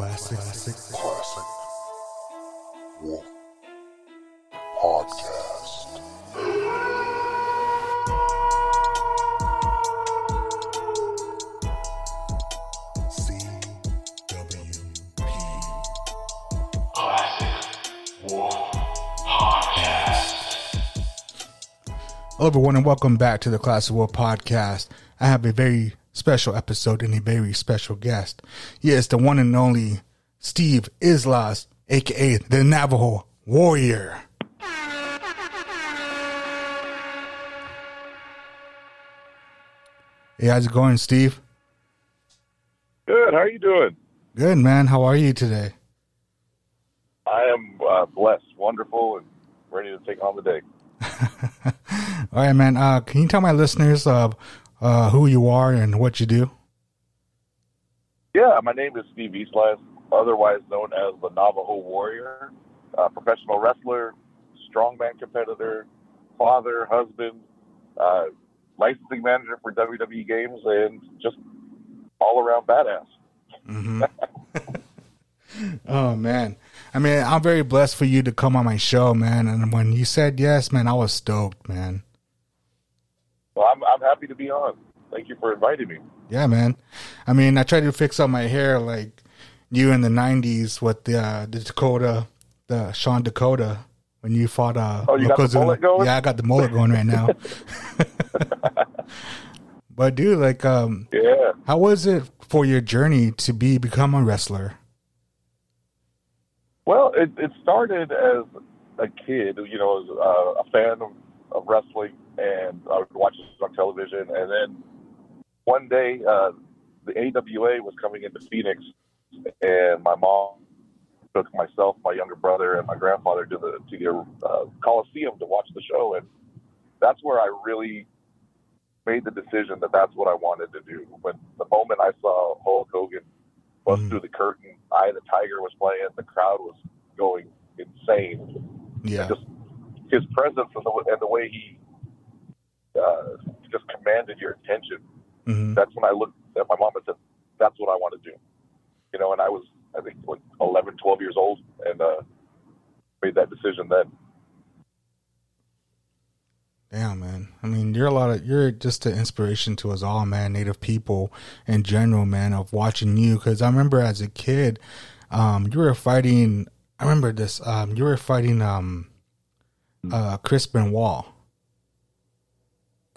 Classic. Classic. Classic Wolf Podcast. CWP. Hello, everyone, and welcome back to the Classic Wolf Podcast. I have a very special episode and a very special guest. Yes, the one and only Steve Islas, aka the Navajo Warrior. Hey, how's it going, Steve? Good. How are you doing? Good, man. How are you today? I am uh, blessed, wonderful, and ready to take on the day. All right, man. Uh, can you tell my listeners uh, uh, who you are and what you do? Yeah, my name is Steve Islas, otherwise known as the Navajo Warrior, uh, professional wrestler, strongman competitor, father, husband, uh, licensing manager for WWE games, and just all around badass. Oh man. I mean, I'm very blessed for you to come on my show, man. And when you said yes, man, I was stoked, man. Well, I'm, I'm happy to be on. Thank you for inviting me. Yeah, man. I mean, I tried to fix up my hair like you in the '90s with the uh, the Dakota, the Sean Dakota when you fought. Uh, Oh, you got the Yokozuna. Yeah, I got the mullet going right now. but dude, like, um, Yeah. how was it for your journey to be become a wrestler? Well, it, it started as a kid, you know, as uh, a fan of, of wrestling, and I would watch it on television. And then one day, uh, the AWA was coming into Phoenix, and my mom took myself, my younger brother, and my grandfather to the to the uh, Coliseum to watch the show, and that's where I really made the decision that that's what I wanted to do. When the moment I saw Hulk Hogan bust Mm. through the curtain, I the Tiger was playing, the crowd was going insane. Yeah, Just his presence and the, and the way he uh, just commanded your attention. hmm That's when I looked at my mom and said, "That's what I want to do." You know, and I was I think like 11, 12 years old, and uh, made that decision then. Damn, man. I mean, you're a lot of you're just an inspiration to us all, man. Native people in general, man. Of watching you, because I remember as a kid, um, you were fighting. I remember this. Um, you were fighting um, uh, Chris Benoit,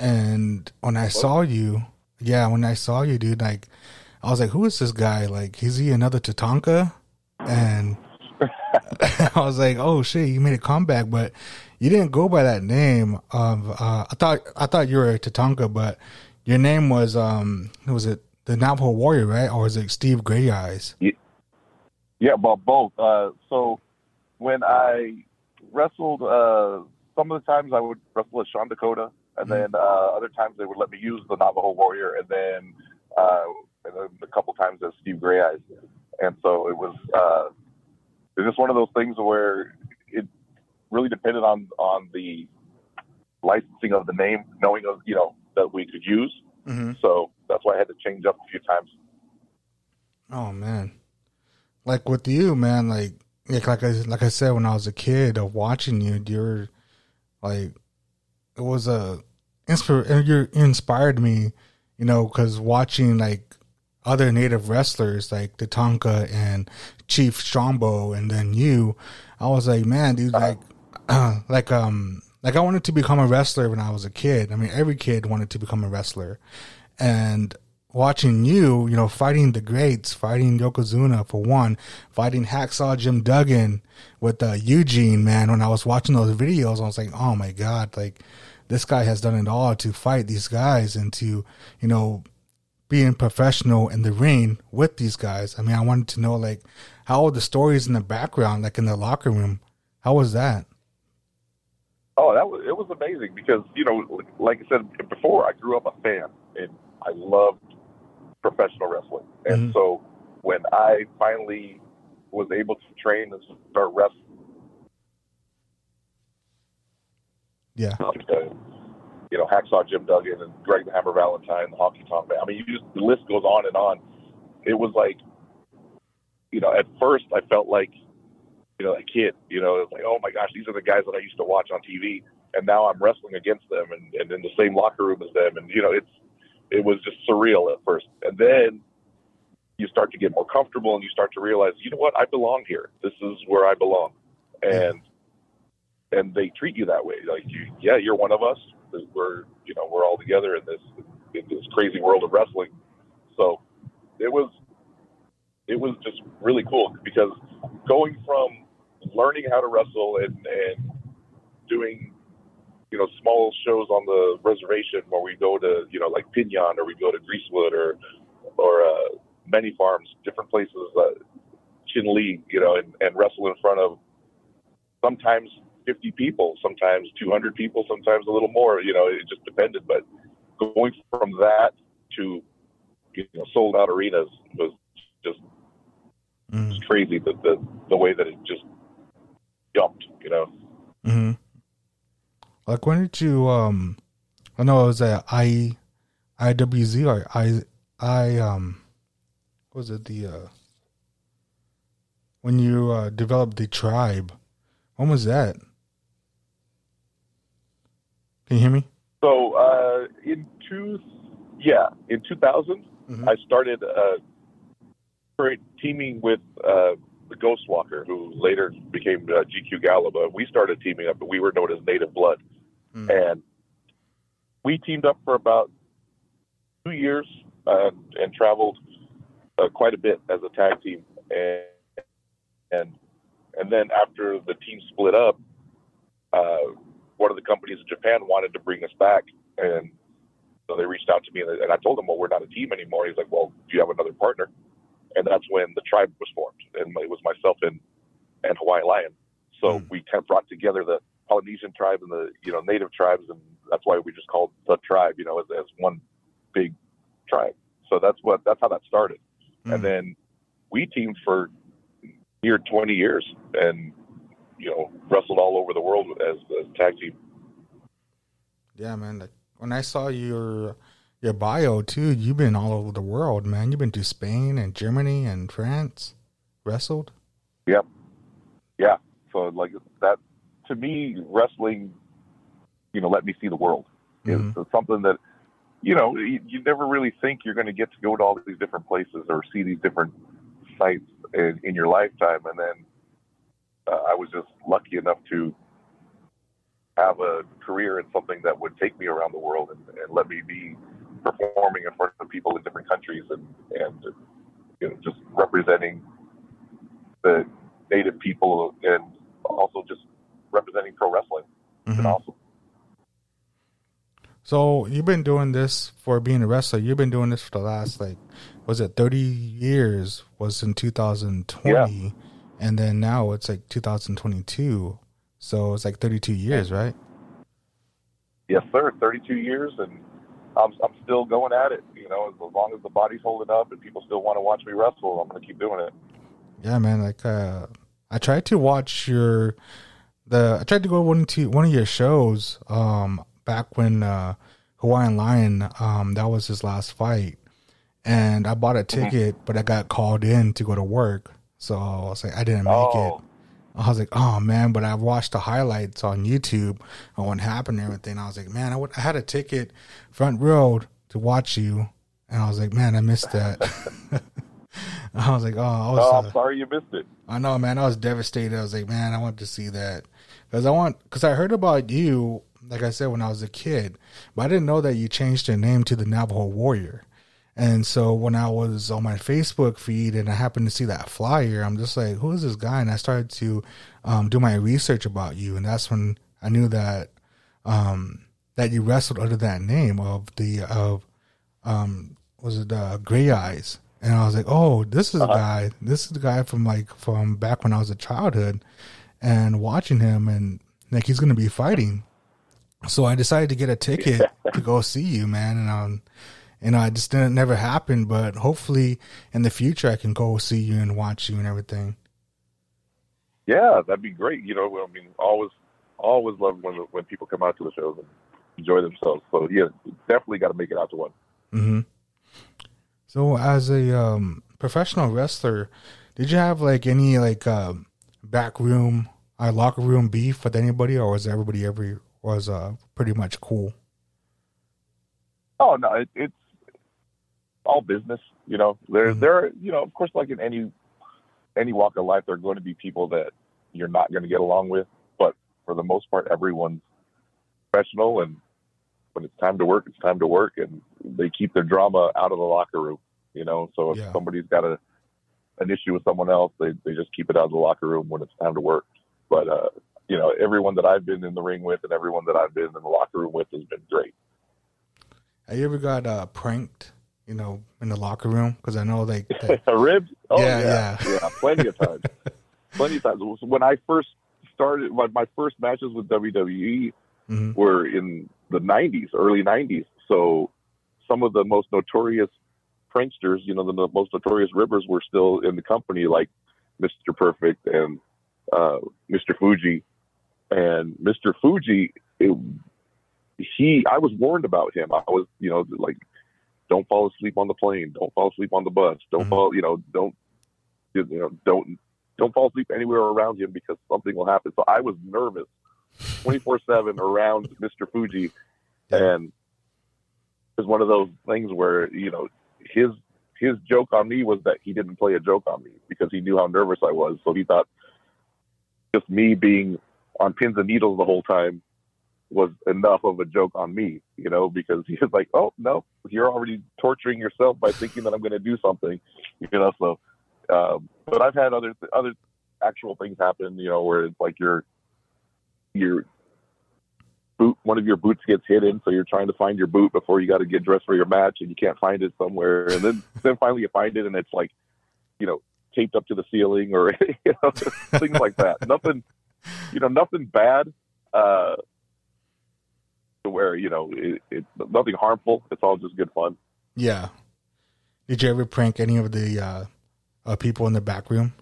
and when I saw you, yeah, when I saw you, dude, like, I was like, who is this guy? Like, is he another Tatanka? And I was like, oh shit, you made a comeback, but you didn't go by that name. Of uh, I thought I thought you were a Tatanka, but your name was um was it the Navajo Warrior, right? Or was it Steve Gray Eyes? Yeah, well, both. Uh, so when I wrestled, uh, some of the times I would wrestle as Sean Dakota, and then uh, other times they would let me use the Navajo Warrior, and then uh, and then a couple times as Steve Gray Eyes. And so it was uh, it was just one of those things where it really depended on on the licensing of the name, knowing of you know that we could use. Mm-hmm. So that's why I had to change up a few times. Oh man, like with you, man, like like like I like I said when I was a kid of watching you, you're like it was a inspir you inspired me, you know, because watching like other native wrestlers like Tatanka and Chief Strongbow, and then you, I was like, man, dude, like like um like I wanted to become a wrestler when I was a kid. I mean, every kid wanted to become a wrestler, and watching you, you know, fighting the greats, fighting Yokozuna for one, fighting Hacksaw Jim Duggan with uh, Eugene, man. When I was watching those videos, I was like, oh my god, like this guy has done it all to fight these guys and to, you know, being professional in the ring with these guys. I mean, I wanted to know like how are the stories in the background, like in the locker room. How was that? Oh, that was it was amazing because you know, like I said before, I grew up a fan and I loved professional wrestling, and Mhm. so when I finally was able to train and start wrestling, Yeah. uh, you know, Hacksaw Jim Duggan and Greg the Hammer Valentine, the Honky Tonk Man. I mean, you just, the list goes on and on. It was like you know, at first I felt like, you know, a kid. You know, it's like, oh my gosh, these are the guys that I used to watch on TV, and now I'm wrestling against them and, and in the same locker room as them, and you know, it's it was just surreal at first, and then you start to get more comfortable and you start to realize, you know what, I belong here. This is where I belong, and and they treat you that way. Like, you, yeah, you're one of us. We're you know we're all together in this in this crazy world of wrestling. So it was it was just really cool because going from learning how to wrestle and, and doing you know small shows on the reservation where we go to you know like Pinon or we go to Greasewood or or uh, many farms, different places, uh, Chinle, you know, and, and wrestle in front of sometimes 50 people, sometimes 200 people, sometimes a little more. You know, it just depended. But going from that to you know sold out arenas was just Mm-hmm. it's crazy the, the the way that it just jumped. You know. hmm Like when did you um I know it was at I IWZ or I I um what was it the uh when you uh developed the tribe. When was that? Can you hear me? So uh, in two, yeah, in 2000, Mhm. I started uh, teaming with uh, the Ghost Walker, who later became uh, GQ Gala. We started teaming up, but we were known as Native Blood, Mm. and we teamed up for about two years uh, and traveled uh, quite a bit as a tag team, and and and then after the team split up, uh, one of the companies in Japan wanted to bring us back, and so they reached out to me, and, and I told them, "Well, we're not a team anymore." He's like, "Well, do you have another partner?" And that's when the tribe was formed, and it was myself and and Hawaiian Lion. So Hmm. we kind of brought together the Polynesian tribe and the you know native tribes, and that's why we just called the tribe, you know, as, as one big tribe. So that's what that's how that started, Mm. and then we teamed for near 20 years, and you know wrestled all over the world as a tag team. Yeah, man. Like when I saw your your bio too, you've been all over the world, man. You've been to Spain and Germany and France, wrestled. Yep. Yeah. So like that to me, wrestling, you know, let me see the world. Mhm. It's something that, you know, you, you never really think you're going to get to go to all these different places or see these different sites in, in your lifetime. And then uh, I was just lucky enough to have a career in something that would take me around the world and, and let me be performing in front of people in different countries and, and you know, just representing the native people and also just representing pro wrestling. It's Mhm. awesome. So you've been doing this for being a wrestler. You've been doing this for the last like, was it thirty years? Was in two thousand twenty, and then now it's like two thousand twenty two. So it's like thirty two years, right? Yes, sir. 32 years, and I'm, I'm still going at it. You know, as, long as the body's holding up and people still want to watch me wrestle, I'm going to keep doing it. Yeah, man. Like, uh, I tried to watch your the. I tried to go one to one of your shows. Um, back when uh, Hawaiian Lion. Um, that was his last fight, and I bought a ticket, but I got called in to go to work, so I was like, I didn't make it. I was like, oh man, but I've watched the highlights on YouTube on what happened and everything. I was like, man, I, had a ticket front row to watch you, and I was like, man, I missed that. I was like, oh, I was. oh, uh, I'm sorry you missed it. I know, man. I was devastated. I was like, man, I want to see that because I want because I heard about you, like I said, when I was a kid, but I didn't know that you changed your name to the Navajo Warrior. And so when I was on my Facebook feed and I happened to see that flyer, I'm just like, who is this guy? And I started to um, do my research about you, and that's when I knew that um, that you wrestled under that name of the of um, was it uh, Gray Eyes? And I was like, oh, this is the guy. This is the guy from like from back when I was a childhood, and watching him, and like he's gonna be fighting. So I decided to get a ticket to go see you, man, and um, you know, it just didn't never happen. But hopefully, in the future, I can go see you and watch you and everything. Yeah, that'd be great. You know, I mean, always, always love when when people come out to the shows and enjoy themselves. So yeah, definitely got to make it out to one. hmm So, as a um, professional wrestler, Did you have like any like uh, back room, uh, locker room beef with anybody, or was everybody every was uh pretty much cool? Oh no, it, it's all business. You know, there Mhm. there are, you know, of course, like in any any walk of life, there are going to be people that you're not going to get along with. But for the most part, everyone's professional, and when it's time to work, it's time to work, and they keep their drama out of the locker room. You know, so if Yeah. somebody's got a an issue with someone else, they they just keep it out of the locker room when it's time to work. But uh, you know, everyone that I've been in the ring with, and everyone that I've been in the locker room with, has been great. Have you ever got uh, pranked? You know, in the locker room because I know like that, ribs. Oh Yeah, yeah, yeah, plenty of times. plenty of times. When I first started, my, my first matches with WWE Mhm. were in the '90s, early '90s. So some of the most notorious pranksters, you know, the, the most notorious ribbers, were still in the company, like Mr. Perfect and uh, Mr. Fuji. And Mr. Fuji, it, he, I was warned about him. I was, you know, like, don't fall asleep on the plane, don't fall asleep on the bus, don't Mhm. fall, you know, don't, you know, don't, don't fall asleep anywhere around him because something will happen. So I was nervous, twenty four seven around Mr. Fuji, and it's one of those things where you know his his joke on me was that he didn't play a joke on me because he knew how nervous I was. So he thought just me being on pins and needles the whole time was enough of a joke on me, you know, because he was like, "Oh no, you're already torturing yourself by thinking that I'm going to do something," you know. So, um, but I've had other other actual things happen, you know, where it's like your your boot, one of your boots gets hidden, so you're trying to find your boot before you got to get dressed for your match, and you can't find it somewhere, and then then finally you find it, and it's like, you know, taped up to the ceiling or you know things like that. Nothing, you know, nothing bad. Uh, to where you know it, it nothing harmful. It's all just good fun. yeah. Did you ever prank any of the uh, uh, people in the back room?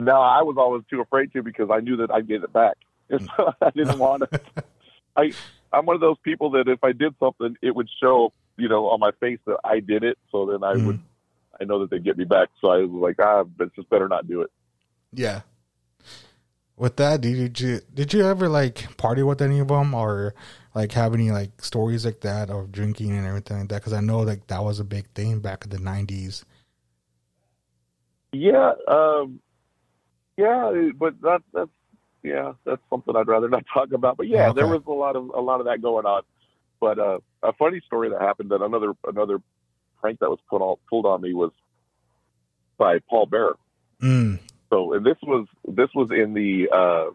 No, I was always too afraid to because I knew that I'd get it back. So I didn't want to. I I'm one of those people that if I did something, it would show, you know, on my face that I did it. So then I Mhm. would, I know that they'd get me back. So I was like, ah, but it's just better not do it. Yeah. With that, did you did you ever like party with any of them, or like have any like stories like that of drinking and everything like that? Because I know like that was a big thing back in the nineties. Yeah, um, yeah, but that that's yeah, that's something I'd rather not talk about. But yeah, Okay. there was a lot of a lot of that going on. But uh, a funny story that happened that another another prank that was put on pulled on me was by Paul Bearer. Mm. So and this was this was in the uh,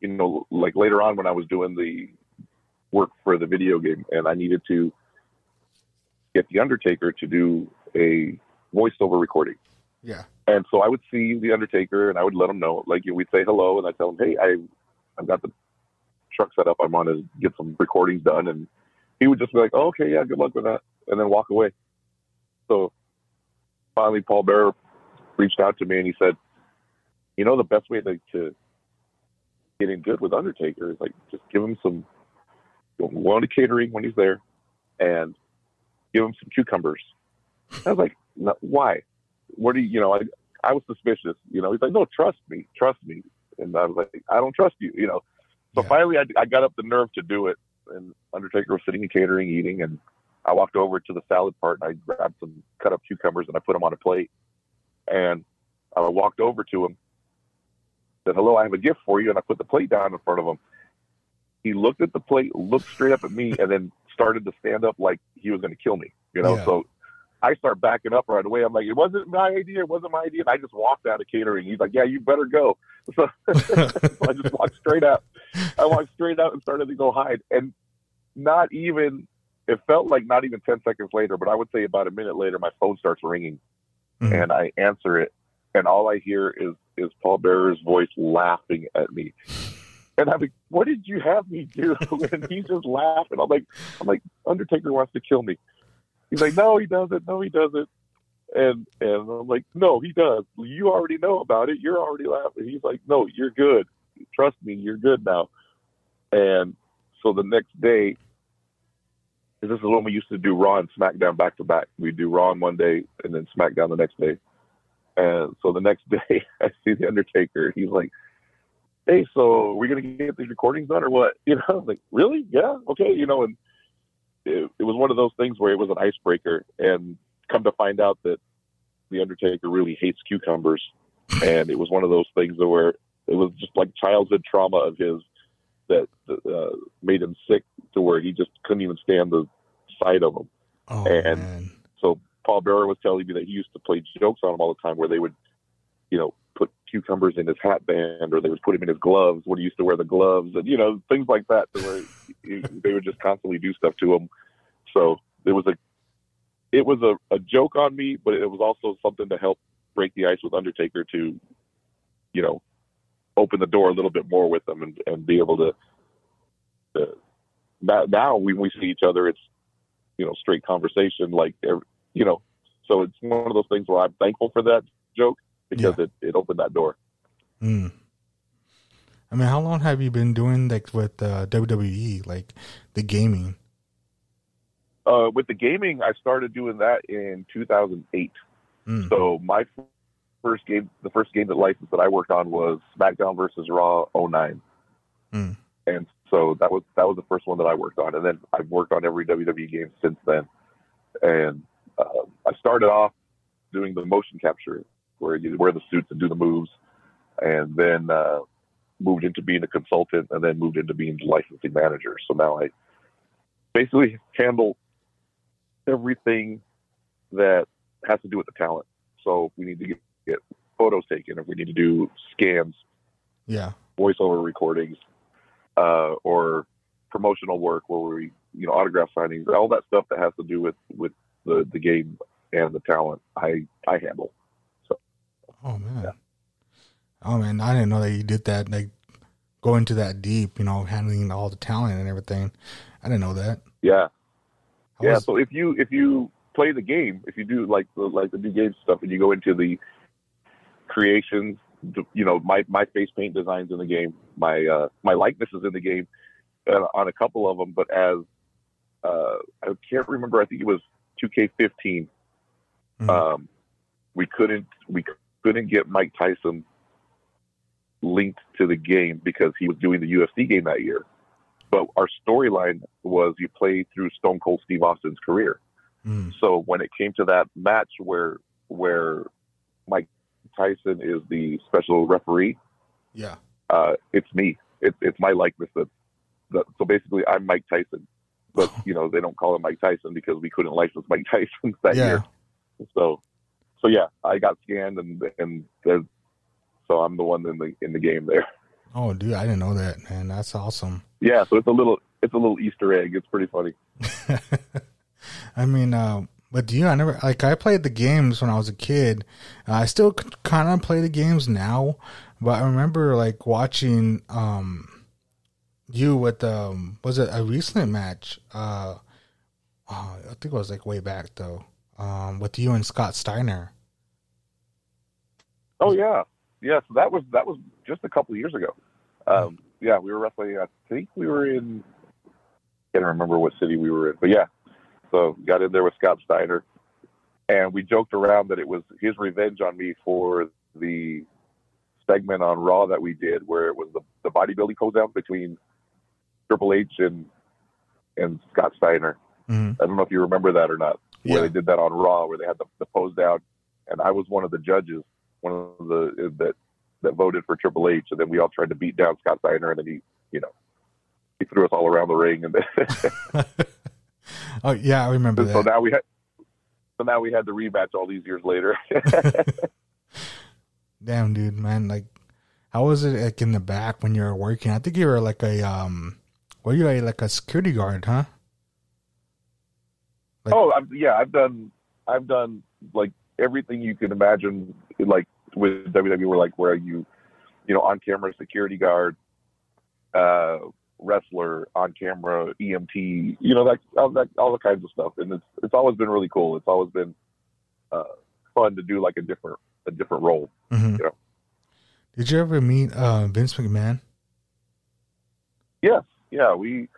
you know like later on when I was doing the work for the video game and I needed to get the Undertaker to do a voiceover recording. Yeah. And so I would see the Undertaker, and I would let him know. Like we'd say hello, and I'd tell him, "Hey, I, I've got the truck set up. I'm on to get some recordings done." And he would just be like, oh, "Okay, yeah, good luck with that," and then walk away. So finally, Paul Bearer reached out to me, and he said, "You know, the best way to, to get in good with Undertaker is like just give him some, go to catering when he's there, and give him some cucumbers." I was like, no, "Why?" what do you, you know, I, I was suspicious, you know, he's like, no, trust me, trust me. And I was like, I don't trust you, you know? So Yeah. finally I, I got up the nerve to do it and Undertaker was sitting in catering, eating. And I walked over to the salad part and I grabbed some cut up cucumbers and I put them on a plate. And I walked over to him, said, hello, I have a gift for you. And I put the plate down in front of him. He looked at the plate, looked straight up at me, and then started to stand up like he was going to kill me, you know? Yeah. So I start backing up right away. I'm like, it wasn't my idea. It wasn't my idea. And I just walked out of catering. He's like, yeah, you better go. So, so I just walked straight out. I walked straight out and started to go hide. And not even, it felt like not even 10 seconds later, but I would say about a minute later, my phone starts ringing Mhm. and I answer it. And all I hear is, is Paul Bearer's voice laughing at me. And I'm like, what did you have me do? And he's just laughing. I'm like, I'm like, Undertaker wants to kill me. He's like, no, he doesn't. No, he doesn't. And and I'm like, no, he does. You already know about it. You're already laughing. He's like, no, you're good. Trust me, you're good now. And so the next day, this is when we used to do Raw and SmackDown back to back. We'd do Raw on one day and then SmackDown the next day. And so the next day, I see the Undertaker. He's like, "Hey, so we're we gonna get these recordings done or what?" You know, I was like, "Really? Yeah, okay." You know, and it, it was one of those things where it was an icebreaker, and come to find out that the Undertaker really hates cucumbers, and it was one of those things where it was just like childhood trauma of his that uh, made him sick to where he just couldn't even stand the sight of them. Oh And- man. So Paul Bearer was telling me that he used to play jokes on him all the time, where they would, you know, put cucumbers in his hat band, or they would put him in his gloves when he used to wear the gloves, and you know, things like that. Where he, they would just constantly do stuff to him. So it was a, it was a, a joke on me, but it was also something to help break the ice with Undertaker to, you know, open the door a little bit more with them and, and be able to. to now, now when we see each other, it's you know straight conversation like you know so it's one of those things where i'm thankful for that joke because it, it opened that door Mm. I mean, how long have you been doing like with uh, WWE, like the gaming? uh, with the gaming i started doing that in 2008 Mm. so my first game the first game that license that i worked on was smackdown versus raw 09 Mm. and so that was that was the first one that i worked on and then i've worked on every wwe game since then and uh, i started off doing the motion capture where you wear the suits and do the moves and then uh, moved into being a consultant and then moved into being the licensing manager so now i basically handle everything that has to do with the talent so if we need to get, get photos taken if we need to do scans Yeah. voiceover recordings uh, or promotional work where we you know autograph signings all that stuff that has to do with with the the game and the talent i i handle So, Oh man. Yeah. Oh man, I didn't know that you did that. Like go into that deep, you know, handling all the talent and everything. I didn't know that. yeah I yeah was- so if you if you play the game if you do like the like the new game stuff and you go into the creations you know my my face paint designs in the game my uh my likeness is in the game uh, on a couple of them but as uh i can't remember i think it was 2k15 Mhm. um we couldn't we couldn't get mike tyson linked to the game because he was doing the ufc game that year but our storyline was you play through stone cold steve austin's career Mm. so when it came to that match where where Mike Tyson is the special referee, Yeah. uh, it's me. It's it's my likeness. That, that so basically I'm Mike Tyson, but you know they don't call him Mike Tyson because we couldn't license Mike Tyson that yeah. year. So so yeah, I got scanned and and so I'm the one in the in the game there. Oh dude, I didn't know that, man. That's awesome. Yeah, so it's a little it's a little Easter egg. It's pretty funny. I mean, uh, but do you, I never like I played the games when I was a kid. Uh, I still kind of play the games now, but I remember like watching um you with um was it a recent match? Uh, oh, I think it was like way back though. Um, with you and Scott Steiner. Oh yeah, yeah. So that was that was just a couple years ago. Um, yeah, we were wrestling. I think we were in. Can't remember what city we were in, but yeah. So got in there with Scott Steiner, and we joked around that it was his revenge on me for the segment on Raw that we did, where it was the, the bodybuilding down between Triple H and and Scott Steiner. Mhm. I don't know if you remember that or not. Where Yeah. they did that on Raw, where they had the, the pose down, and I was one of the judges, one of the that that voted for Triple H, and then we all tried to beat down Scott Steiner, and then he, you know, he threw us all around the ring, and then, oh yeah, I remember so that. now we had, so now we had the rematch all these years later. Damn, dude, man. Like, how was it like in the back when you were working? I think you were like a um, were you a, like a security guard, huh? Like- oh, I've, yeah, I've done, I've done like everything you can imagine, like with WWE, where like where you, you know, on camera security guard, uh, wrestler, on camera EMT, you know, that all that all the kinds of stuff, and it's it's always been really cool. It's always been uh, fun to do like a different a different role. hmm Yeah. Did you ever meet uh, Vince McMahon? Yes, yeah, we.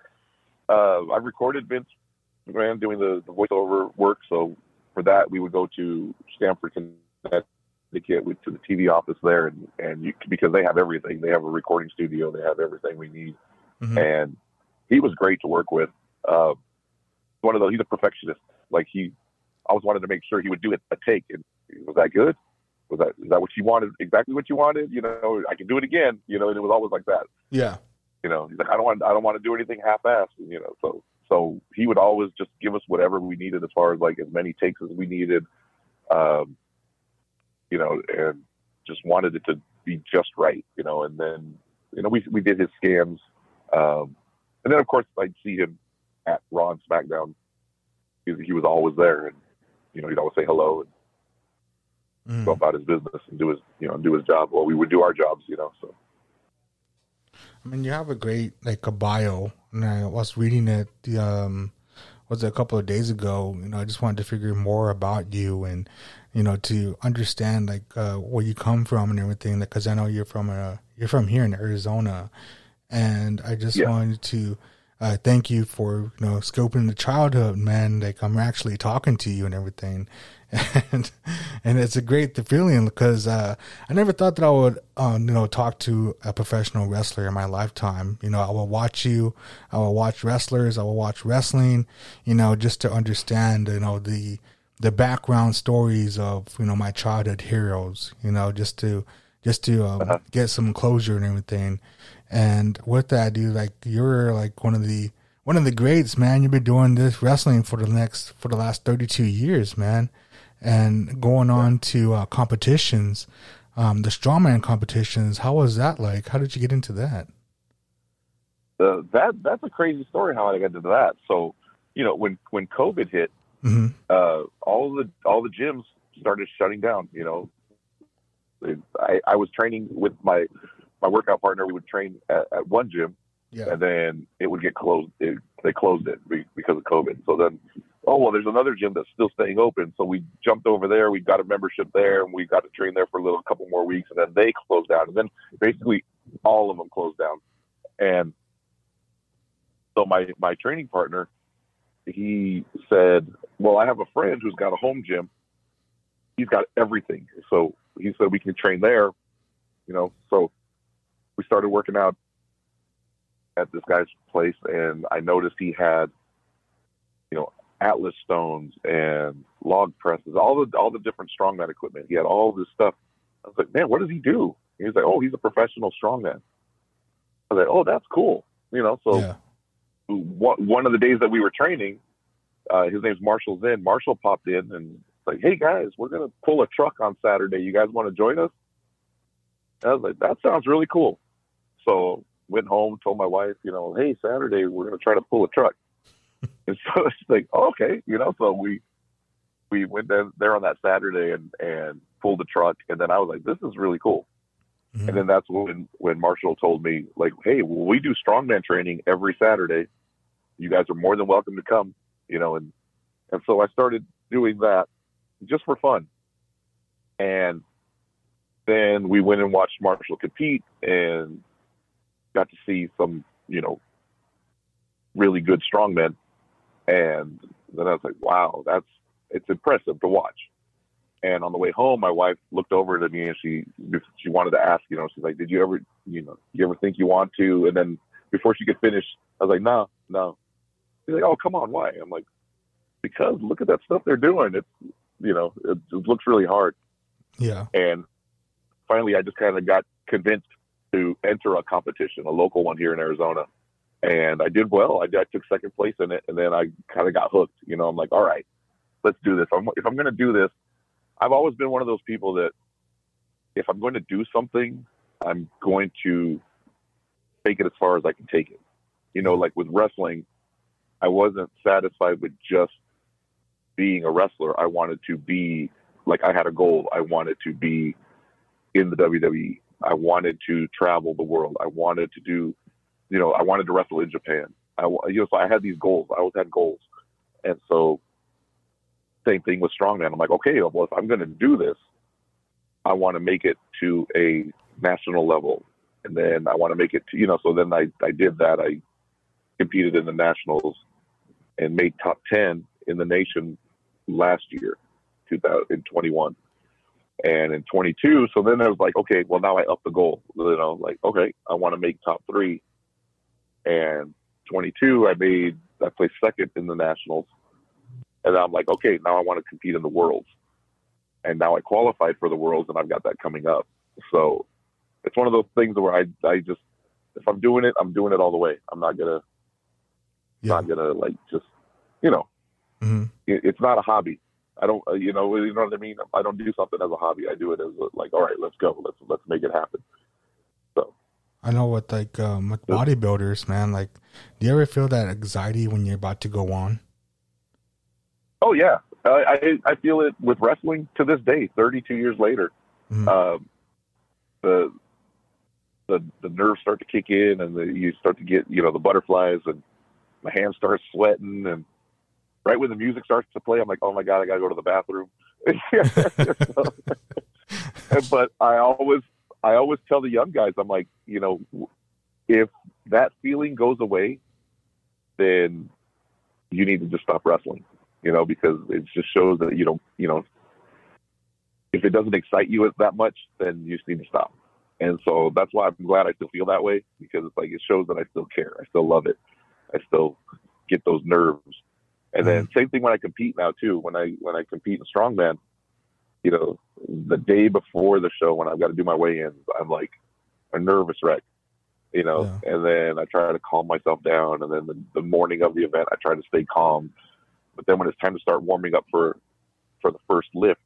Uh, I recorded Vince McMahon doing the, the voiceover work, so for that we would go to Stamford, Connecticut, kid to the TV office there, and and you, because they have everything, they have a recording studio, they have everything we need, Mhm. and he was great to work with. Uh, one of those, he's a perfectionist. Like he, I always wanted to make sure he would do it a take. And was that good? Was that is that what you wanted? Exactly what you wanted? You know, I can do it again. You know, and it was always like that. Yeah. You know, he's like, I don't want, I don't want to do anything half-assed. You know, so so he would always just give us whatever we needed as far as like as many takes as we needed. Um, you know, and just wanted it to be just right. You know, and then you know we we did his scans, um, and then of course I'd see him at Raw and SmackDown. He, he was always there, and you know he'd always say hello and Mm. go about his business and do his you know do his job. Well, we would do our jobs. You know, so. I mean, you have a great like a bio, and I was reading it. The um, was it a couple of days ago? You know, I just wanted to figure more about you and you know to understand like uh, where you come from and everything. Because I know you're from uh you're from here in Arizona, and I just Yeah. wanted to uh, thank you for you know scoping the childhood, man. Like I'm actually talking to you and everything, and and it's a great feeling because uh, I never thought that I would uh, you know talk to a professional wrestler in my lifetime. You know, I will watch you, I will watch wrestlers, I will watch wrestling. You know, just to understand you know the the background stories of you know my childhood heroes. You know, just to just to um, get some closure and everything. And with that, dude, like you're like one of the one of the greats, man. You've been doing this wrestling for the next for the last thirty two years, man, and going on to uh, competitions, um, the strongman competitions. How was that like? How did you get into that? uh, that that's a crazy story how I got into that. So, you know, when when COVID hit, hmm uh, all the all the gyms started shutting down. You know, I, I was training with my my workout partner. We would train at, at one gym, Yeah, and then it would get closed. It, they closed it be- because of COVID. So then, oh well, there's another gym that's still staying open. So we jumped over there. We got a membership there, and we got to train there for a little couple more weeks, and then they closed down. And then basically all of them closed down. And so my my training partner, he said, "Well, I have a friend who's got a home gym. He's got everything. So he said we can train there. You know, so we started working out at this guy's place, and I noticed he had, you know, Atlas stones and log presses, all the all the different strongman equipment. He had all this stuff. I was like, man, what does he do? He was like, oh, he's a professional strongman. I was like, oh, that's cool. You know, so yeah, one of the days that we were training, uh, his name's Marshall Zen. Marshall popped in and was like, "Hey guys, we're gonna pull a truck on Saturday. You guys want to join us?" And I was like, "That sounds really cool." So went home, told my wife, you know, "Hey, Saturday we're gonna try to pull a truck." and so she's like, oh, "Okay," you know. So we we went there, on that Saturday and and pulled the truck, and then I was like, "This is really cool." Mhm. And then that's when when Marshall told me, like, hey, well, we do strongman training every Saturday. You guys are more than welcome to come, you know. And and so I started doing that just for fun. And then we went and watched Marshall compete and got to see some, you know, really good strongmen. And then I was like, wow, that's it's impressive to watch. And on the way home, my wife looked over at me and she she wanted to ask, you know, she's like, "Did you ever, you know, you ever think you want to?" And then before she could finish, I was like, "No, no." She's like, "Oh, come on, why?" I'm like, "Because look at that stuff they're doing. It's, you know, it, it looks really hard." yeah, And finally, I just kind of got convinced to enter a competition, a local one here in Arizona. And I did well. I, I took second place in it, and then I kind of got hooked. You know, I'm like, all right, let's do this. I'm, if I'm going to do this, I've always been one of those people that if I'm going to do something, I'm going to take it as far as I can take it. You know, like with wrestling, I wasn't satisfied with just being a wrestler. I wanted to be like I had a goal. I wanted to be in the WWE. I wanted to travel the world. I wanted to do, you know, I wanted to wrestle in Japan. I, you know, so I had these goals. I always had goals, and so same thing with strongman. I'm like, okay, well, if I'm going to do this, I want to make it to a national level, and then I want to make it to, you know. So then I I did that. I competed in the nationals and made top ten in the nation last year, 2021. And in 22, so then I was like, okay, well now I up the goal. You know, like okay, I want to make top three. And 22, I made I placed second in the nationals, and I'm like, okay, now I want to compete in the worlds. And now I qualified for the worlds, and I've got that coming up. So it's one of those things where I I just if I'm doing it, I'm doing it all the way. I'm not gonna Yeah. not gonna like just you know hmm it, it's not a hobby. I don't, uh, you know, you know what I mean. I don't do something as a hobby. I do it as a, like, all right, let's go, let's let's make it happen. So, I know with like um, with bodybuilders, man. Like, do you ever feel that anxiety when you're about to go on? Oh yeah, I I, I feel it with wrestling to this day, 32 years later. Mhm. Um, the the the nerves start to kick in, and the, you start to get you know the butterflies, and my hands start sweating, and right when the music starts to play, I'm like, oh my god, I gotta go to the bathroom. but I always I always tell the young guys, I'm like, you know, if that feeling goes away, then you need to just stop wrestling, you know, because it just shows that you don't, you know, if it doesn't excite you that much, then you just need to stop. And so that's why I'm glad I still feel that way because it's like it shows that I still care. I still love it. I still get those nerves. And then same thing when I compete now too. When I when I compete in strongman, you know, the day before the show when I've got to do my weigh-ins, I'm like a nervous wreck. You know, and then I try to calm myself down. And then the, the morning of the event, I try to stay calm. But then when it's time to start warming up for for the first lift,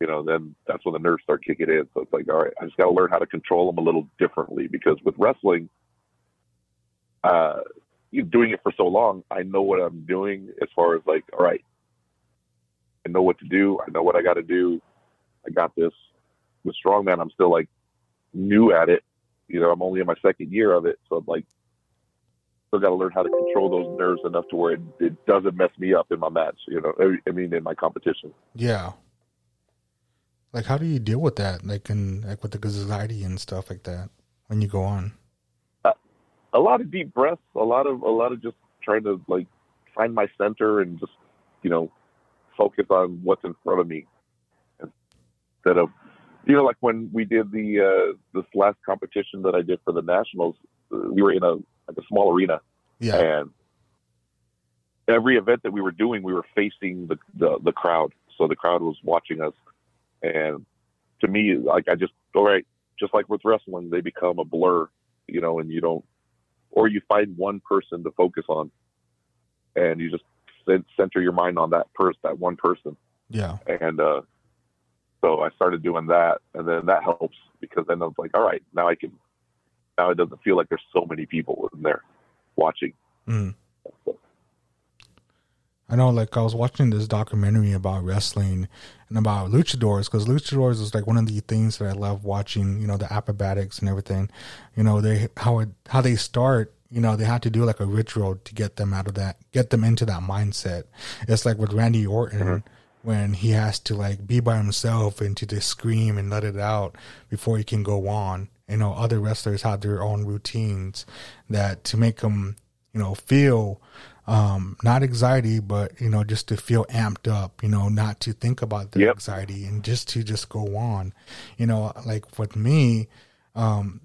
you know, then that's when the nerves start kicking in. So it's like, all right, I just got to learn how to control them a little differently because with wrestling, uh, you doing it for so long, I know what I'm doing as far as like, all right, I know what to do. I know what I got to do. I got this. With strongman, I'm still like new at it. You know, I'm only in my second year of it, so I'm like, still got to learn how to control those nerves enough to where it, it doesn't mess me up in my match. You know, I mean, in my competition. Yeah. Like, how do you deal with that? Like, in like with the anxiety and stuff like that when you go on. A lot of deep breaths, a lot of a lot of just trying to like find my center and just you know focus on what's in front of me instead of you know like when we did the uh this last competition that I did for the nationals, uh, we were in a like a small arena Yeah. and every event that we were doing, we were facing the, the the crowd, so the crowd was watching us. And to me, like I just all right, just like with wrestling, they become a blur, you know, and you don't, or you find one person to focus on, and you just center your mind on that person, that one person, Yeah. and uh, so I started doing that, and then that helps because then I was like, all right, now I can, now it doesn't feel like there's so many people in there watching. Mm. I know, like, I was watching this documentary about wrestling and about luchadors because luchadors is like one of the things that I love watching. You know, the acrobatics and everything. You know, they how it how they start. You know, they have to do like a ritual to get them out of that, get them into that mindset. It's like with Randy Orton mm-hmm. when he has to like be by himself and to just scream and let it out before he can go on. You know, other wrestlers have their own routines that to make them, you know, feel um, not anxiety, but you know, just to feel amped up, you know, not to think about the Yep. anxiety and just to just go on. You know, like with me, um,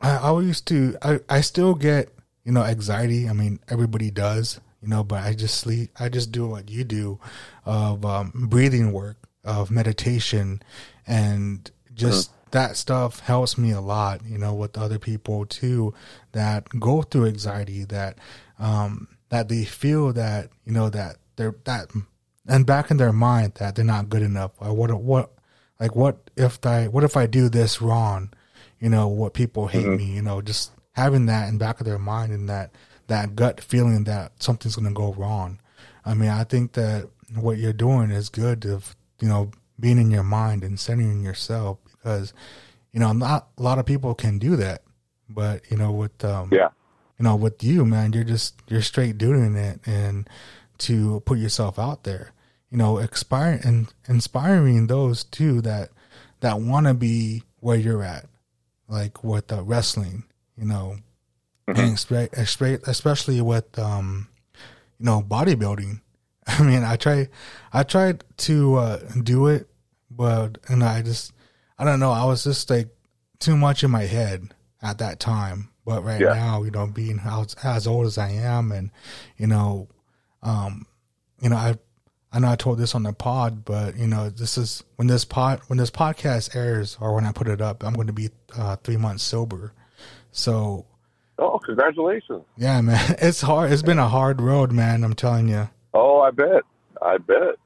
I, I used to, I, I still get, you know, anxiety. I mean, everybody does, you know, but I just sleep, I just do what you do of um, breathing work, of meditation, and just that stuff helps me a lot, you know, with other people too that go through anxiety, that, um, that they feel that, you know, that they're, that, and back in their mind that they're not good enough. Or what, what, like, what if I, what if I do this wrong? You know, what people hate me, you know, just having that in back of their mind and that, that gut feeling that something's going to go wrong. I mean, I think that what you're doing is good of, you know, being in your mind and centering yourself because, you know, not a lot of people can do that. But, you know, with, um, Yeah. You know, with you, man, you're just, you're straight doing it and to put yourself out there, you know, inspiring and inspiring those too that, that want to be where you're at, like with uh, wrestling, you know, and espe- espe- especially with, um, you know, bodybuilding. I mean, I try, I tried to uh, do it, but and I just I don't know. I was just like too much in my head at that time. But right Yeah. now, you know, being as, as old as I am, and you know, um, you know, I I know I told this on the pod, but you know, this is when this pod when this podcast airs or when I put it up, I'm going to be uh, three months sober. So Oh, congratulations! yeah, man, it's hard. It's been a hard road, man. I'm telling you. Oh, I bet. I bet.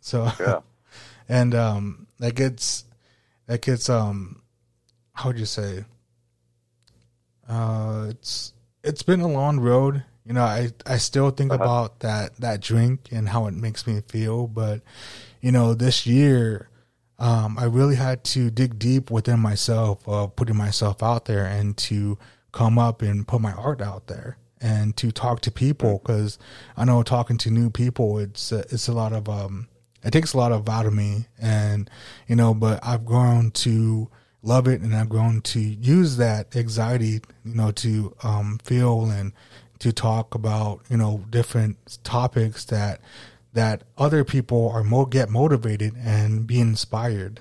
So Yeah. and um, that gets that gets um, how would you say? Uh, it's it's been a long road. You know, I I still think Uh-huh. about that that drink and how it makes me feel, but you know, this year. Um, I really had to dig deep within myself, uh, putting myself out there and to come up and put my art out there and to talk to people because I know talking to new people, it's uh, it's a lot of um, it takes a lot of out of me, and you know, but I've grown to love it, and I've grown to use that anxiety, you know, to um, feel and to talk about you know different topics that that other people are more get motivated and be inspired.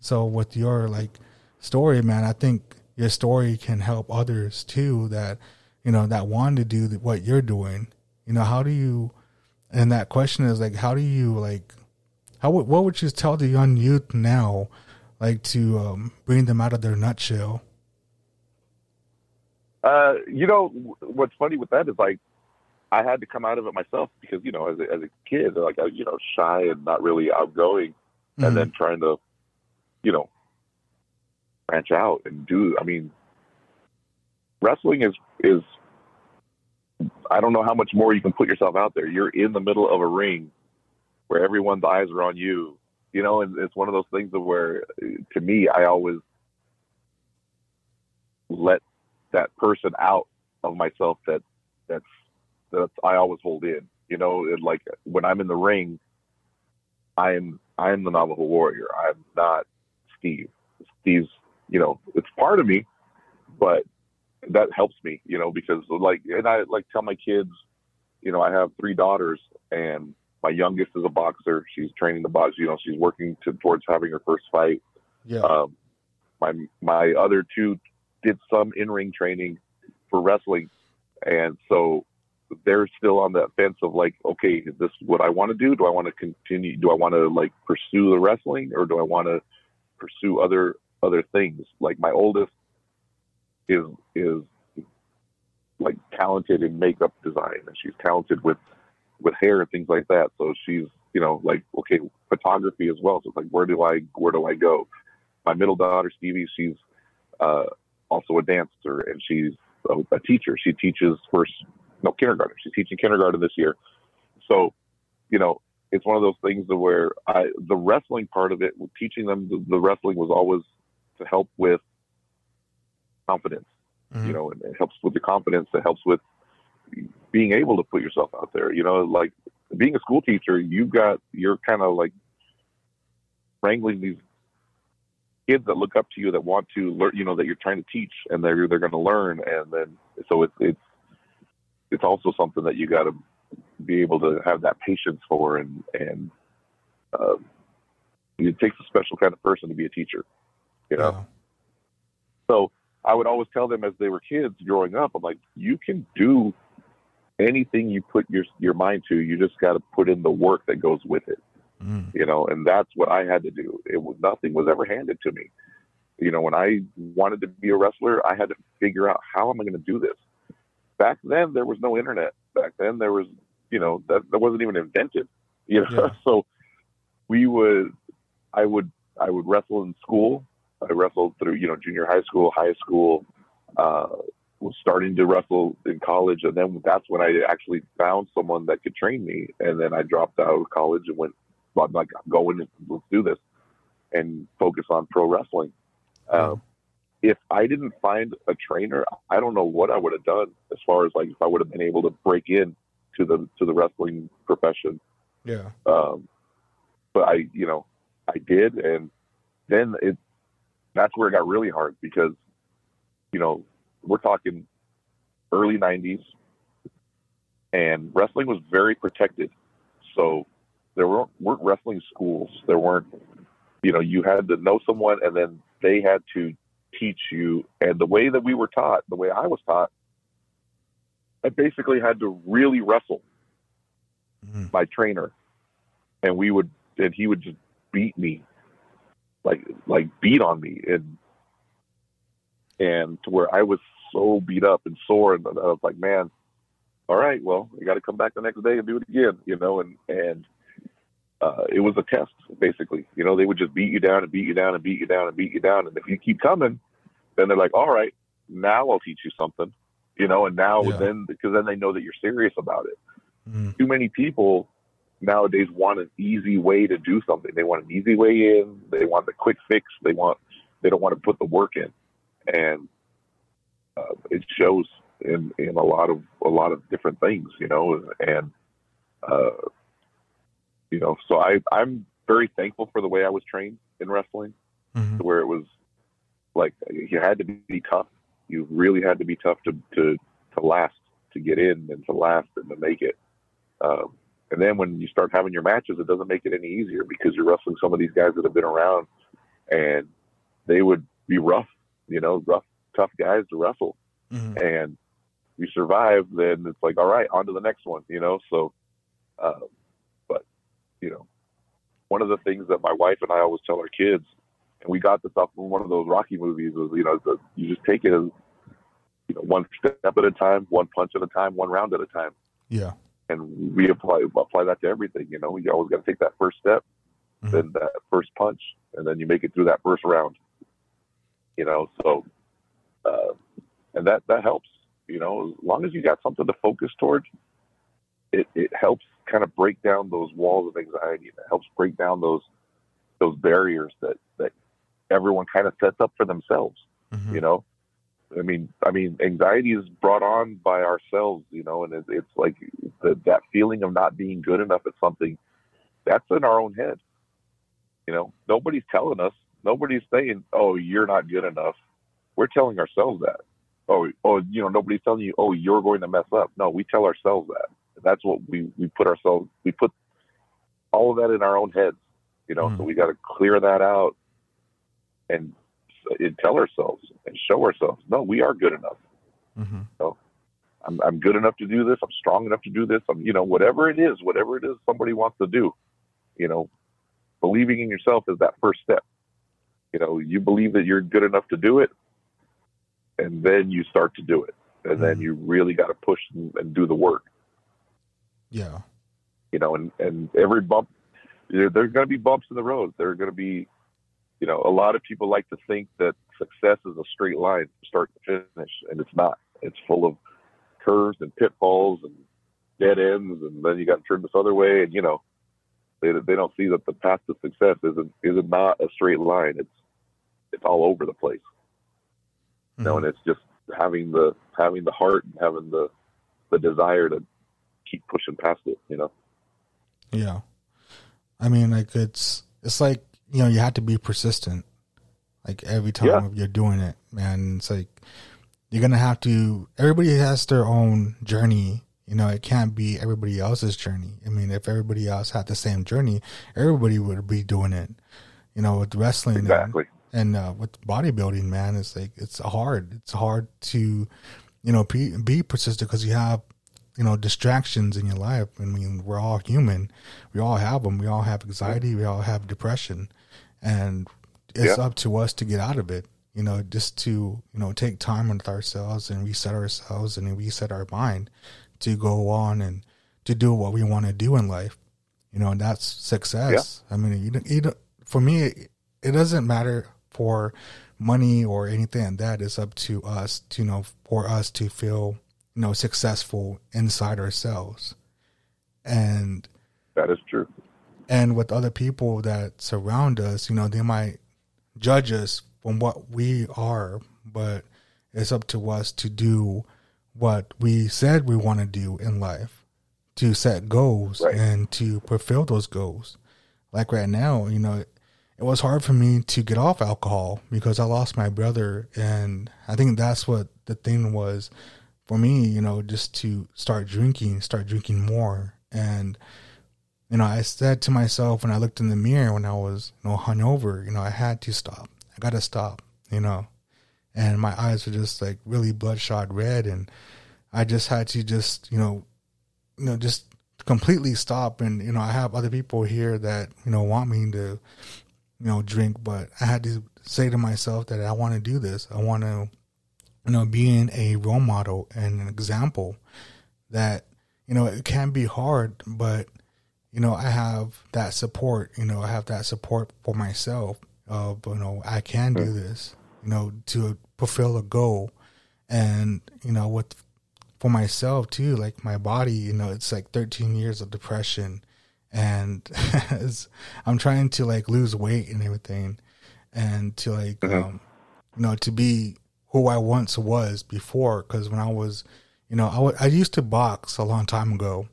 So with your like story, man, I think your story can help others too that you know that want to do what you're doing. You know, how do you? And that question is like, how do you like? How what would you tell the young youth now, like to um, bring them out of their nutshell? Uh, you know what's funny with that is like I had to come out of it myself because you know as a, as a kid like I was you know shy and not really outgoing Mhm. and then trying to you know branch out and do I mean wrestling is is I don't know how much more you can put yourself out there. You're in the middle of a ring where everyone's eyes are on you. You know, and it's one of those things of where to me I always let that person out of myself that that's that I always hold in. You know, and like when I'm in the ring, I'm I'm the Navajo warrior. I'm not Steve. Steve's, you know, it's part of me, but that helps me, you know, because like and I like tell my kids, you know, I have three daughters and my youngest is a boxer. She's training to box, you know, she's working to, towards having her first fight. Yeah, Um, my my other two did some in ring training for wrestling, and so they're still on that fence of like, okay, is this what I want to do? Do I want to continue? Do I want to like pursue the wrestling, or do I want to pursue other other things? Like my oldest is is like talented in makeup design, and she's talented with with hair and things like that. So she's you know like okay, photography as well. So it's like where do I where do I go? my middle daughter Stevie, she's uh, also a dancer and she's a, a teacher. She teaches first, no kindergarten. She's teaching kindergarten this year. So, you know, it's one of those things where I the wrestling part of it, teaching them the, the wrestling was always to help with confidence. Mhm. You know, and it helps with the confidence. It helps with being able to put yourself out there. You know, like being a school teacher, you've got you're kind of like wrangling these kids that look up to you that want to learn you know that you're trying to teach and they're they're going to learn and then so it's it's it's also something that you got to be able to have that patience for and and uh, it takes a special kind of person to be a teacher you know yeah. so I would always tell them as they were kids growing up, I'm like, you can do anything you put your your mind to. You just got to put in the work that goes with it, Mm. you know. And that's what I had to do. It was nothing was ever handed to me. You know, when I wanted to be a wrestler, I had to figure out how am I going to do this. Back then, there was no internet. Back then, there was, you know, that that wasn't even invented. You know, Yeah. so we would, I would, I would wrestle in school. I wrestled through, you know, junior high school, high school. Uh, was starting to wrestle in college, and then that's when I actually found someone that could train me. And then I dropped out of college and went, I'm like, I'm going, let's do this, and focus on pro wrestling. Um, if I didn't find a trainer, I don't know what I would have done as far as like if I would have been able to break in to the to the wrestling profession. Yeah. Um, but I, you know, I did, and then it that's where it got really hard because, you know, we're talking early '90s, and wrestling was very protected. So there weren't, weren't wrestling schools. There weren't you know, you had to know someone, and then they had to teach you. And the way that we were taught, the way I was taught, I basically had to really wrestle Mhm. my trainer, and we would, and he would just beat me, like like beat on me, and and to where I was so beat up and sore, and I was like, man, all right, well, you got to come back the next day and do it again, you know, and and uh, it was a test basically, you know, they would just beat you down and beat you down and beat you down and beat you down, and if you keep coming, then they're like, all right, now I'll teach you something, you know, and now Yeah. then because then they know that you're serious about it Mhm. too many people nowadays want an easy way to do something. They want an easy way in. They want the quick fix. They want they don't want to put the work in, and uh, it shows in in a lot of a lot of different things, you know. And uh, you know, so I I'm very thankful for the way I was trained in wrestling, Mhm. where it was like you had to be tough. You really had to be tough to to to last, to get in, and to last, and to make it. Um, and then when you start having your matches, it doesn't make it any easier because you're wrestling some of these guys that have been around, and they would be rough, you know, rough, tough guys to wrestle. Mhm. And you survive, then it's like, all right, on to the next one, you know. So, uh, but you know, one of the things that my wife and I always tell our kids, and we got this off from one of those Rocky movies, was you know, the, you just take it as you know, one step at a time, one punch at a time, one round at a time Yeah. and we apply apply that to everything. You know, you always got to take that first step, Mhm. then that first punch, and then you make it through that first round. You know, so uh, and that that helps. You know, as long as you got something to focus towards, it it helps kind of break down those walls of anxiety. It helps break down those those barriers that that everyone kind of sets up for themselves Mhm. you know i mean i mean anxiety is brought on by ourselves you know and it, it's like the, that feeling of not being good enough at something that's in our own head you know nobody's telling us nobody's saying oh you're not good enough we're telling ourselves that oh oh you know nobody's telling you oh you're going to mess up no we tell ourselves that that's what we we put ourselves we put all of that in our own heads you know so Mhm. we got to clear that out and and tell ourselves and show ourselves, no, we are good enough. Mm-hmm. I'm, I'm good enough to do this. I'm strong enough to do this. I'm, you know, whatever it is, whatever it is somebody wants to do, you know, believing in yourself is that first step. You know, you believe that you're good enough to do it, and then you start to do it, and then Mhm. you really got to push and, and do the work. Yeah. you know, and, and every bump, there, there's going to be bumps in the road. There are going to be, you know, a lot of people like to think that success is a straight line, start to finish, and it's not. It's full of curves and pitfalls and dead ends, and then you got to turn this other way, and you know, they they don't see that the path to success isn't isn't not a straight line. It's it's all over the place, you know, and it's just having the having the heart and having the the desire to keep pushing past it, you know. Yeah. I mean, like it's it's like you know you have to be persistent. Like every time Yeah. you're doing it, man. It's like you're gonna have to. Everybody has their own journey. You know, it can't be everybody else's journey. I mean, if everybody else had the same journey, everybody would be doing it. You know, with wrestling Exactly. and uh, with bodybuilding, man, it's like it's hard. It's hard to, you know, be, be persistent because you have, you know, distractions in your life. I mean, we're all human. We all have them. We all have anxiety. We all have depression, and it's Yeah. up to us to get out of it. You know, just to you know take time with ourselves and reset ourselves and reset our mind to go on and to do what we want to do in life. You know, and that's success. I mean, you don't, you don't, for me, it, it doesn't matter for money or anything like that. It's up to us to you know for us to feel you know successful inside ourselves, and That is true. and with other people that surround us, you know, they might judge us from what we are, but it's up to us to do what we said we want to do in life, to set goals Right. and to fulfill those goals. Like right now, you know, it was hard for me to get off alcohol because I lost my brother, and I think that's what the thing was for me. You know, just to start drinking, start drinking more, and you know, I said to myself when I looked in the mirror when I was, you know, hungover, you know, I had to stop. I got to stop, you know. And my eyes were just like really bloodshot red. And I just had to just, you know, you know, just completely stop. And, you know, I have other people here that, you know, want me to, you know, drink, but I had to say to myself that I want to do this. I want to, you know, being a role model and an example that, you know, it can be hard, but, you know, I have that support, you know, I have that support for myself of, you know, I can do hmm. this, you know, to fulfill a goal. And, you know, with, for myself too, like my body, you know, it's like 13 years of depression and I'm trying to like lose weight and everything and to like, Mhm. um, you know, to be who I once was before. Cause when I was, you know, I I used to box a long time ago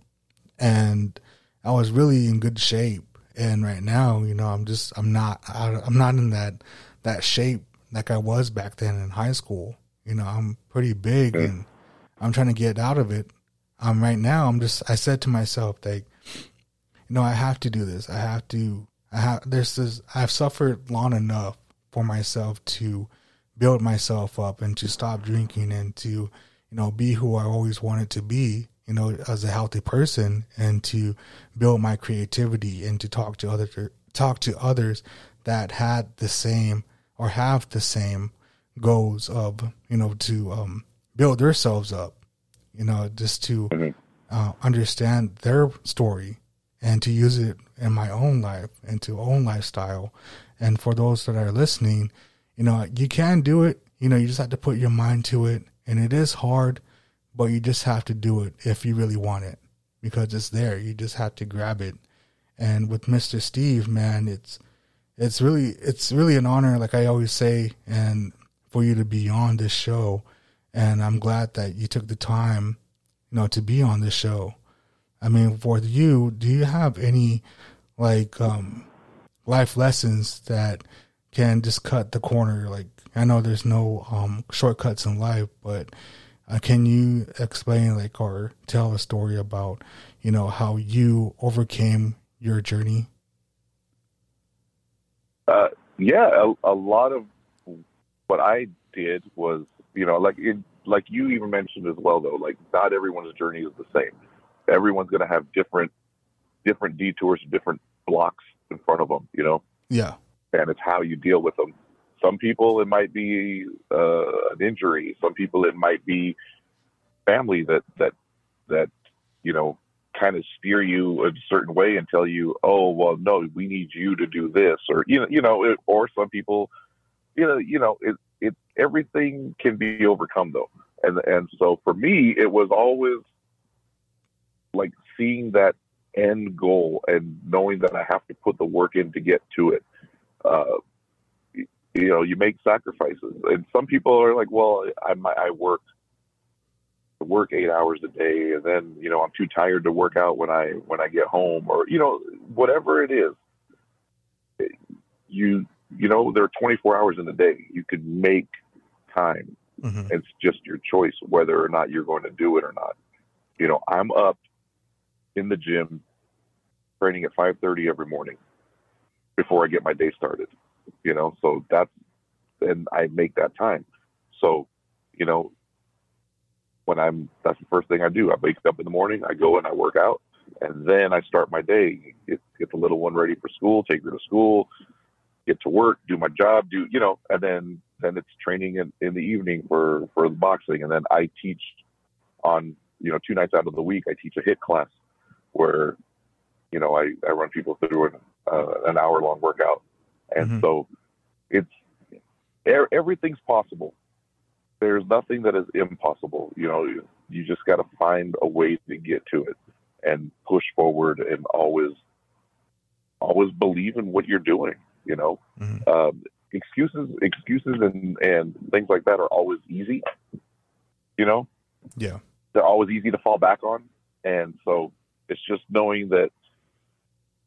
and I was really in good shape. And right now, you know, I'm just, I'm not, I, I'm not in that, that shape like I was back then in high school. You know, I'm pretty big and I'm trying to get out of it. Um, right now, I'm just, I said to myself, like, know, I have to do this. I have to, I have, there's this, I've suffered long enough for myself to build myself up and to stop drinking and to, you know, be who I always wanted to be, you know, as a healthy person and to build my creativity and to talk to other, talk to others that had the same or have the same goals of, you know, to, um, build themselves up, you know, just to, Mhm. uh, understand their story and to use it in my own life and to own lifestyle. And for those that are listening, you know, you can do it. You know, you just have to put your mind to it. And it is hard, but you just have to do it if you really want it because it's there. You just have to grab it. And with Mr. Steve, man, it's it's really it's really an honor, like I always say, and for you to be on this show. And I'm glad that you took the time, you know, to be on this show. I mean, for you, do you have any like um life lessons that can just cut the corner? Like, I know there's no um shortcuts in life, but uh, can you explain like or tell a story about you know how you overcame your journey? Uh, yeah, a, a lot of what I did was, you know, like it, like you even mentioned as well, though. Like, not everyone's journey is the same. Everyone's going to have different, different detours, different blocks in front of them. You know, Yeah, and it's how you deal with them. Some people it might be uh, an injury. Some people it might be family that that that you know kind of steer you a certain way and tell you, oh well, no, we need you to do this, or you know, you know, it, or some people, you know, you know, it it everything can be overcome though, and and so for me, it was always like seeing that end goal and knowing that I have to put the work in to get to it. Uh, you know, you make sacrifices, and some people are like, "Well, I I work work eight hours a day, and then you know I'm too tired to work out when I when I get home, or you know whatever it is." You you know there are 24 hours in a day. You could make time. hmm It's just your choice whether or not you're going to do it or not. You know, I'm up in the gym training at 5:30 every morning before I get my day started. You know, so that's and I make that time. So, you know, when I'm that's the first thing I do. I wake up in the morning, I go and I work out, and then I start my day. Get get the little one ready for school, take her to school, get to work, do my job, do you know, and then then it's training in, in the evening for for the boxing, and then I teach on you know two nights out of the week. I teach a HIIT class where you know I I run people through an uh, an hour long workout, and Mhm. so it's everything's possible. There's nothing that is impossible. You know, you, you just got to find a way to get to it and push forward and always always believe in what you're doing. You know, Mhm. um, excuses excuses and and things like that are always easy. You know, yeah, they're always easy to fall back on. And so it's just knowing that,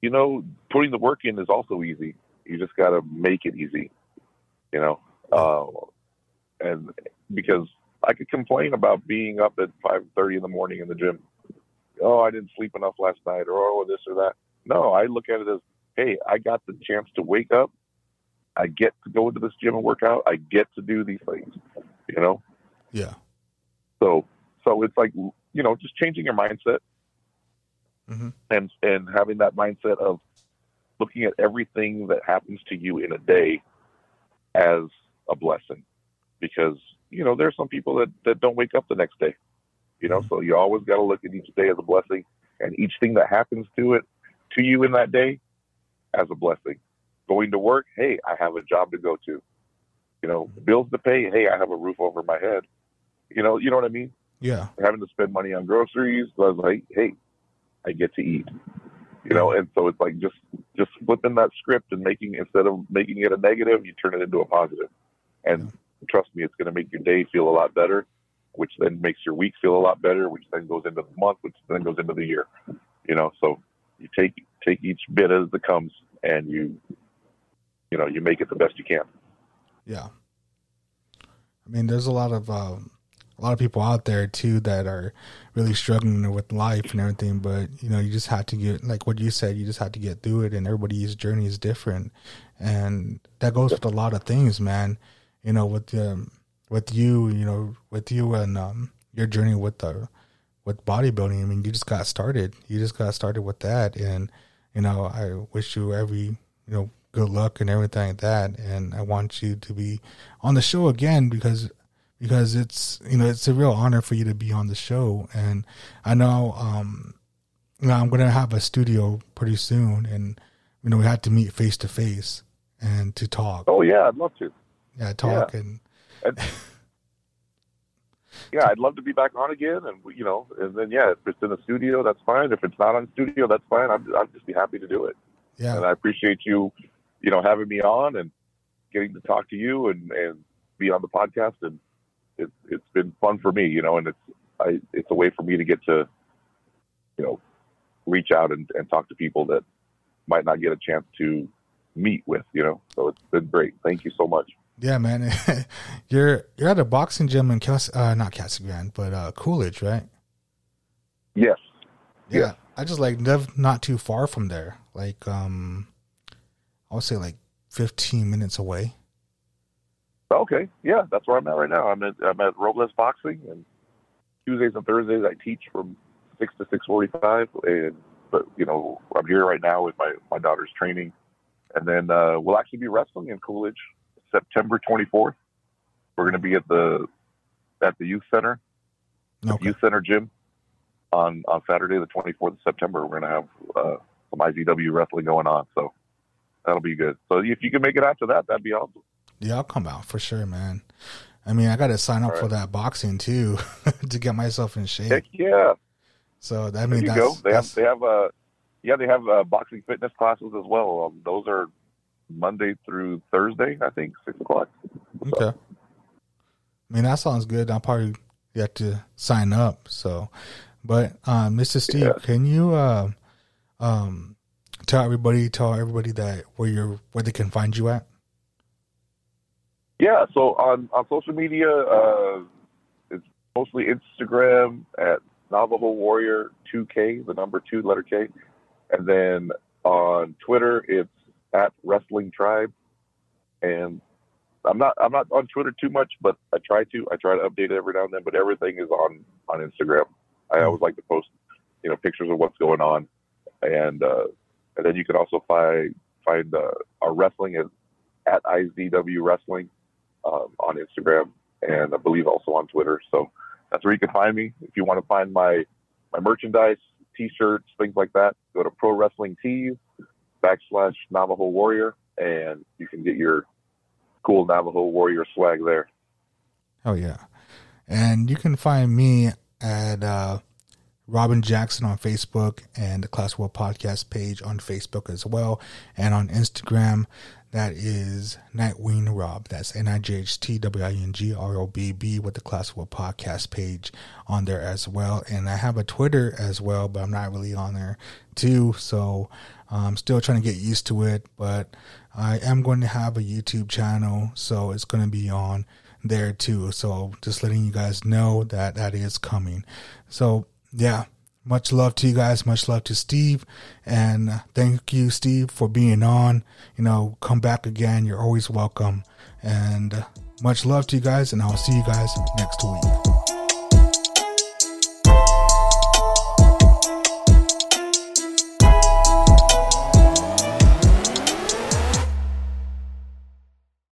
you know, putting the work in is also easy. You just got to make it easy, you know. Uh, and because I could complain about being up at 5:30 in the morning in the gym. Oh, I didn't sleep enough last night, or oh, this or that. No, I look at it as, hey, I got the chance to wake up. I get to go into this gym and work out. I get to do these things, you know. Yeah. So, so it's like you know, just changing your mindset Mhm. and and having that mindset of looking at everything that happens to you in a day as a blessing, because you know there's some people that that don't wake up the next day, you know. So you always got to look at each day as a blessing, and each thing that happens to it to you in that day as a blessing. Going to work, hey, I have a job to go to. You know, bills to pay, hey, I have a roof over my head. You know, you know what I mean? Yeah. having to spend money on groceries. So I was like, hey, I get to eat. You know, and so it's like just just flipping that script and making instead of making it a negative, you turn it into a positive. And trust me, it's going to make your day feel a lot better, which then makes your week feel a lot better, which then goes into the month, which then goes into the year. You know, so you take take each bit as it comes, and you you know you make it the best you can. Yeah. I mean, there's a lot of um, a lot of people out there too that are really struggling with life and everything. But you know, you just have to get like what you said. You just have to get through it, and everybody's journey is different, and that goes with a lot of things, man. You know, with um, with you, you know, with you and um, your journey with the with bodybuilding. I mean, you just got started. You just got started with that, and you know, I wish you every you know good luck and everything like that. And I want you to be on the show again because because it's you know it's a real honor for you to be on the show. And I know um, you know I'm gonna have a studio pretty soon, and you know we have to meet face to face and to talk. Oh yeah, I'd love to. Yeah, talk and And, yeah, I'd love to be back on again, and you know, and then yeah, if it's in the studio, that's fine. If it's not on studio, that's fine. I'd, I'd just be happy to do it. yeah, And I appreciate you, you know, having me on and getting to talk to you and and be on the podcast. And it's it's been fun for me, you know, and it's I it's a way for me to get to, you know, reach out and, and talk to people that might not get a chance to meet with, you know. So it's been great. Thank you so much. yeah, man. you're you're at a boxing gym in Cas- uh, not Casa Grande, but uh, Coolidge, right? Yes. Yeah, Yeah. I just like live not too far from there. Like um, I would say like 15 minutes away. Okay, yeah, that's where I'm at right now. I'm at I'm at Robles Boxing, and Tuesdays and Thursdays I teach from six to six forty-five. And but you know I'm here right now with my my daughter's training, and then uh, we'll actually be wrestling in Coolidge September 24th. We're going to be at the at the youth center, the youth center gym, on on Saturday the 24th of September. We're going to have uh, some IZW wrestling going on, so that'll be good. So if you can make it after that, that'd be awesome. Yeah, I'll come out for sure, man. I mean, I got to sign up All for that boxing too to get myself in shape. Heck yeah. So I There mean, you that's, go. They have they have uh yeah they have uh, boxing fitness classes as well. Um, those are Monday through Thursday, I think, six o'clock. okay. I mean, that sounds good. I'll probably get to sign up. So, but uh, Mr. Steve, Yeah. can you uh, um, tell everybody, tell everybody that where you're, where they can find you at? Yeah. So on on social media, uh, it's mostly Instagram at Navajo Warrior two K, the number two letter K, and then on Twitter it's at Wrestling Tribe. And I'm not I'm not on Twitter too much, but I try to. I try to update it every now and then. But everything is on on Instagram. I always like to post, you know, pictures of what's going on, and uh, and then you can also find find uh, our wrestling at at IZW Wrestling um, on Instagram and I believe also on Twitter. So that's where you can find me. If you want to find my my merchandise, T-shirts, things like that, go to Pro Wrestling Tees backslash Navajo Warrior, and you can get your cool Navajo Warrior swag there. Oh yeah, and you can find me at uh, Robin Jackson on Facebook and the Classic Wolf Podcast page on Facebook as well, and on Instagram. That is Nightwing Robb. That's N I G H T W I N G R O B B with the Classic Wolf Podcast page on there as well. And I have a Twitter as well, but I'm not really on there too. So I'm still trying to get used to it. But I am going to have a YouTube channel, so it's going to be on there too. So just letting you guys know that that is coming. So yeah, much love to you guys. Much love to Steve, and uh, thank you, Steve, for being on. You know, come back again. You're always welcome. And uh, much love to you guys, and I'll see you guys next week.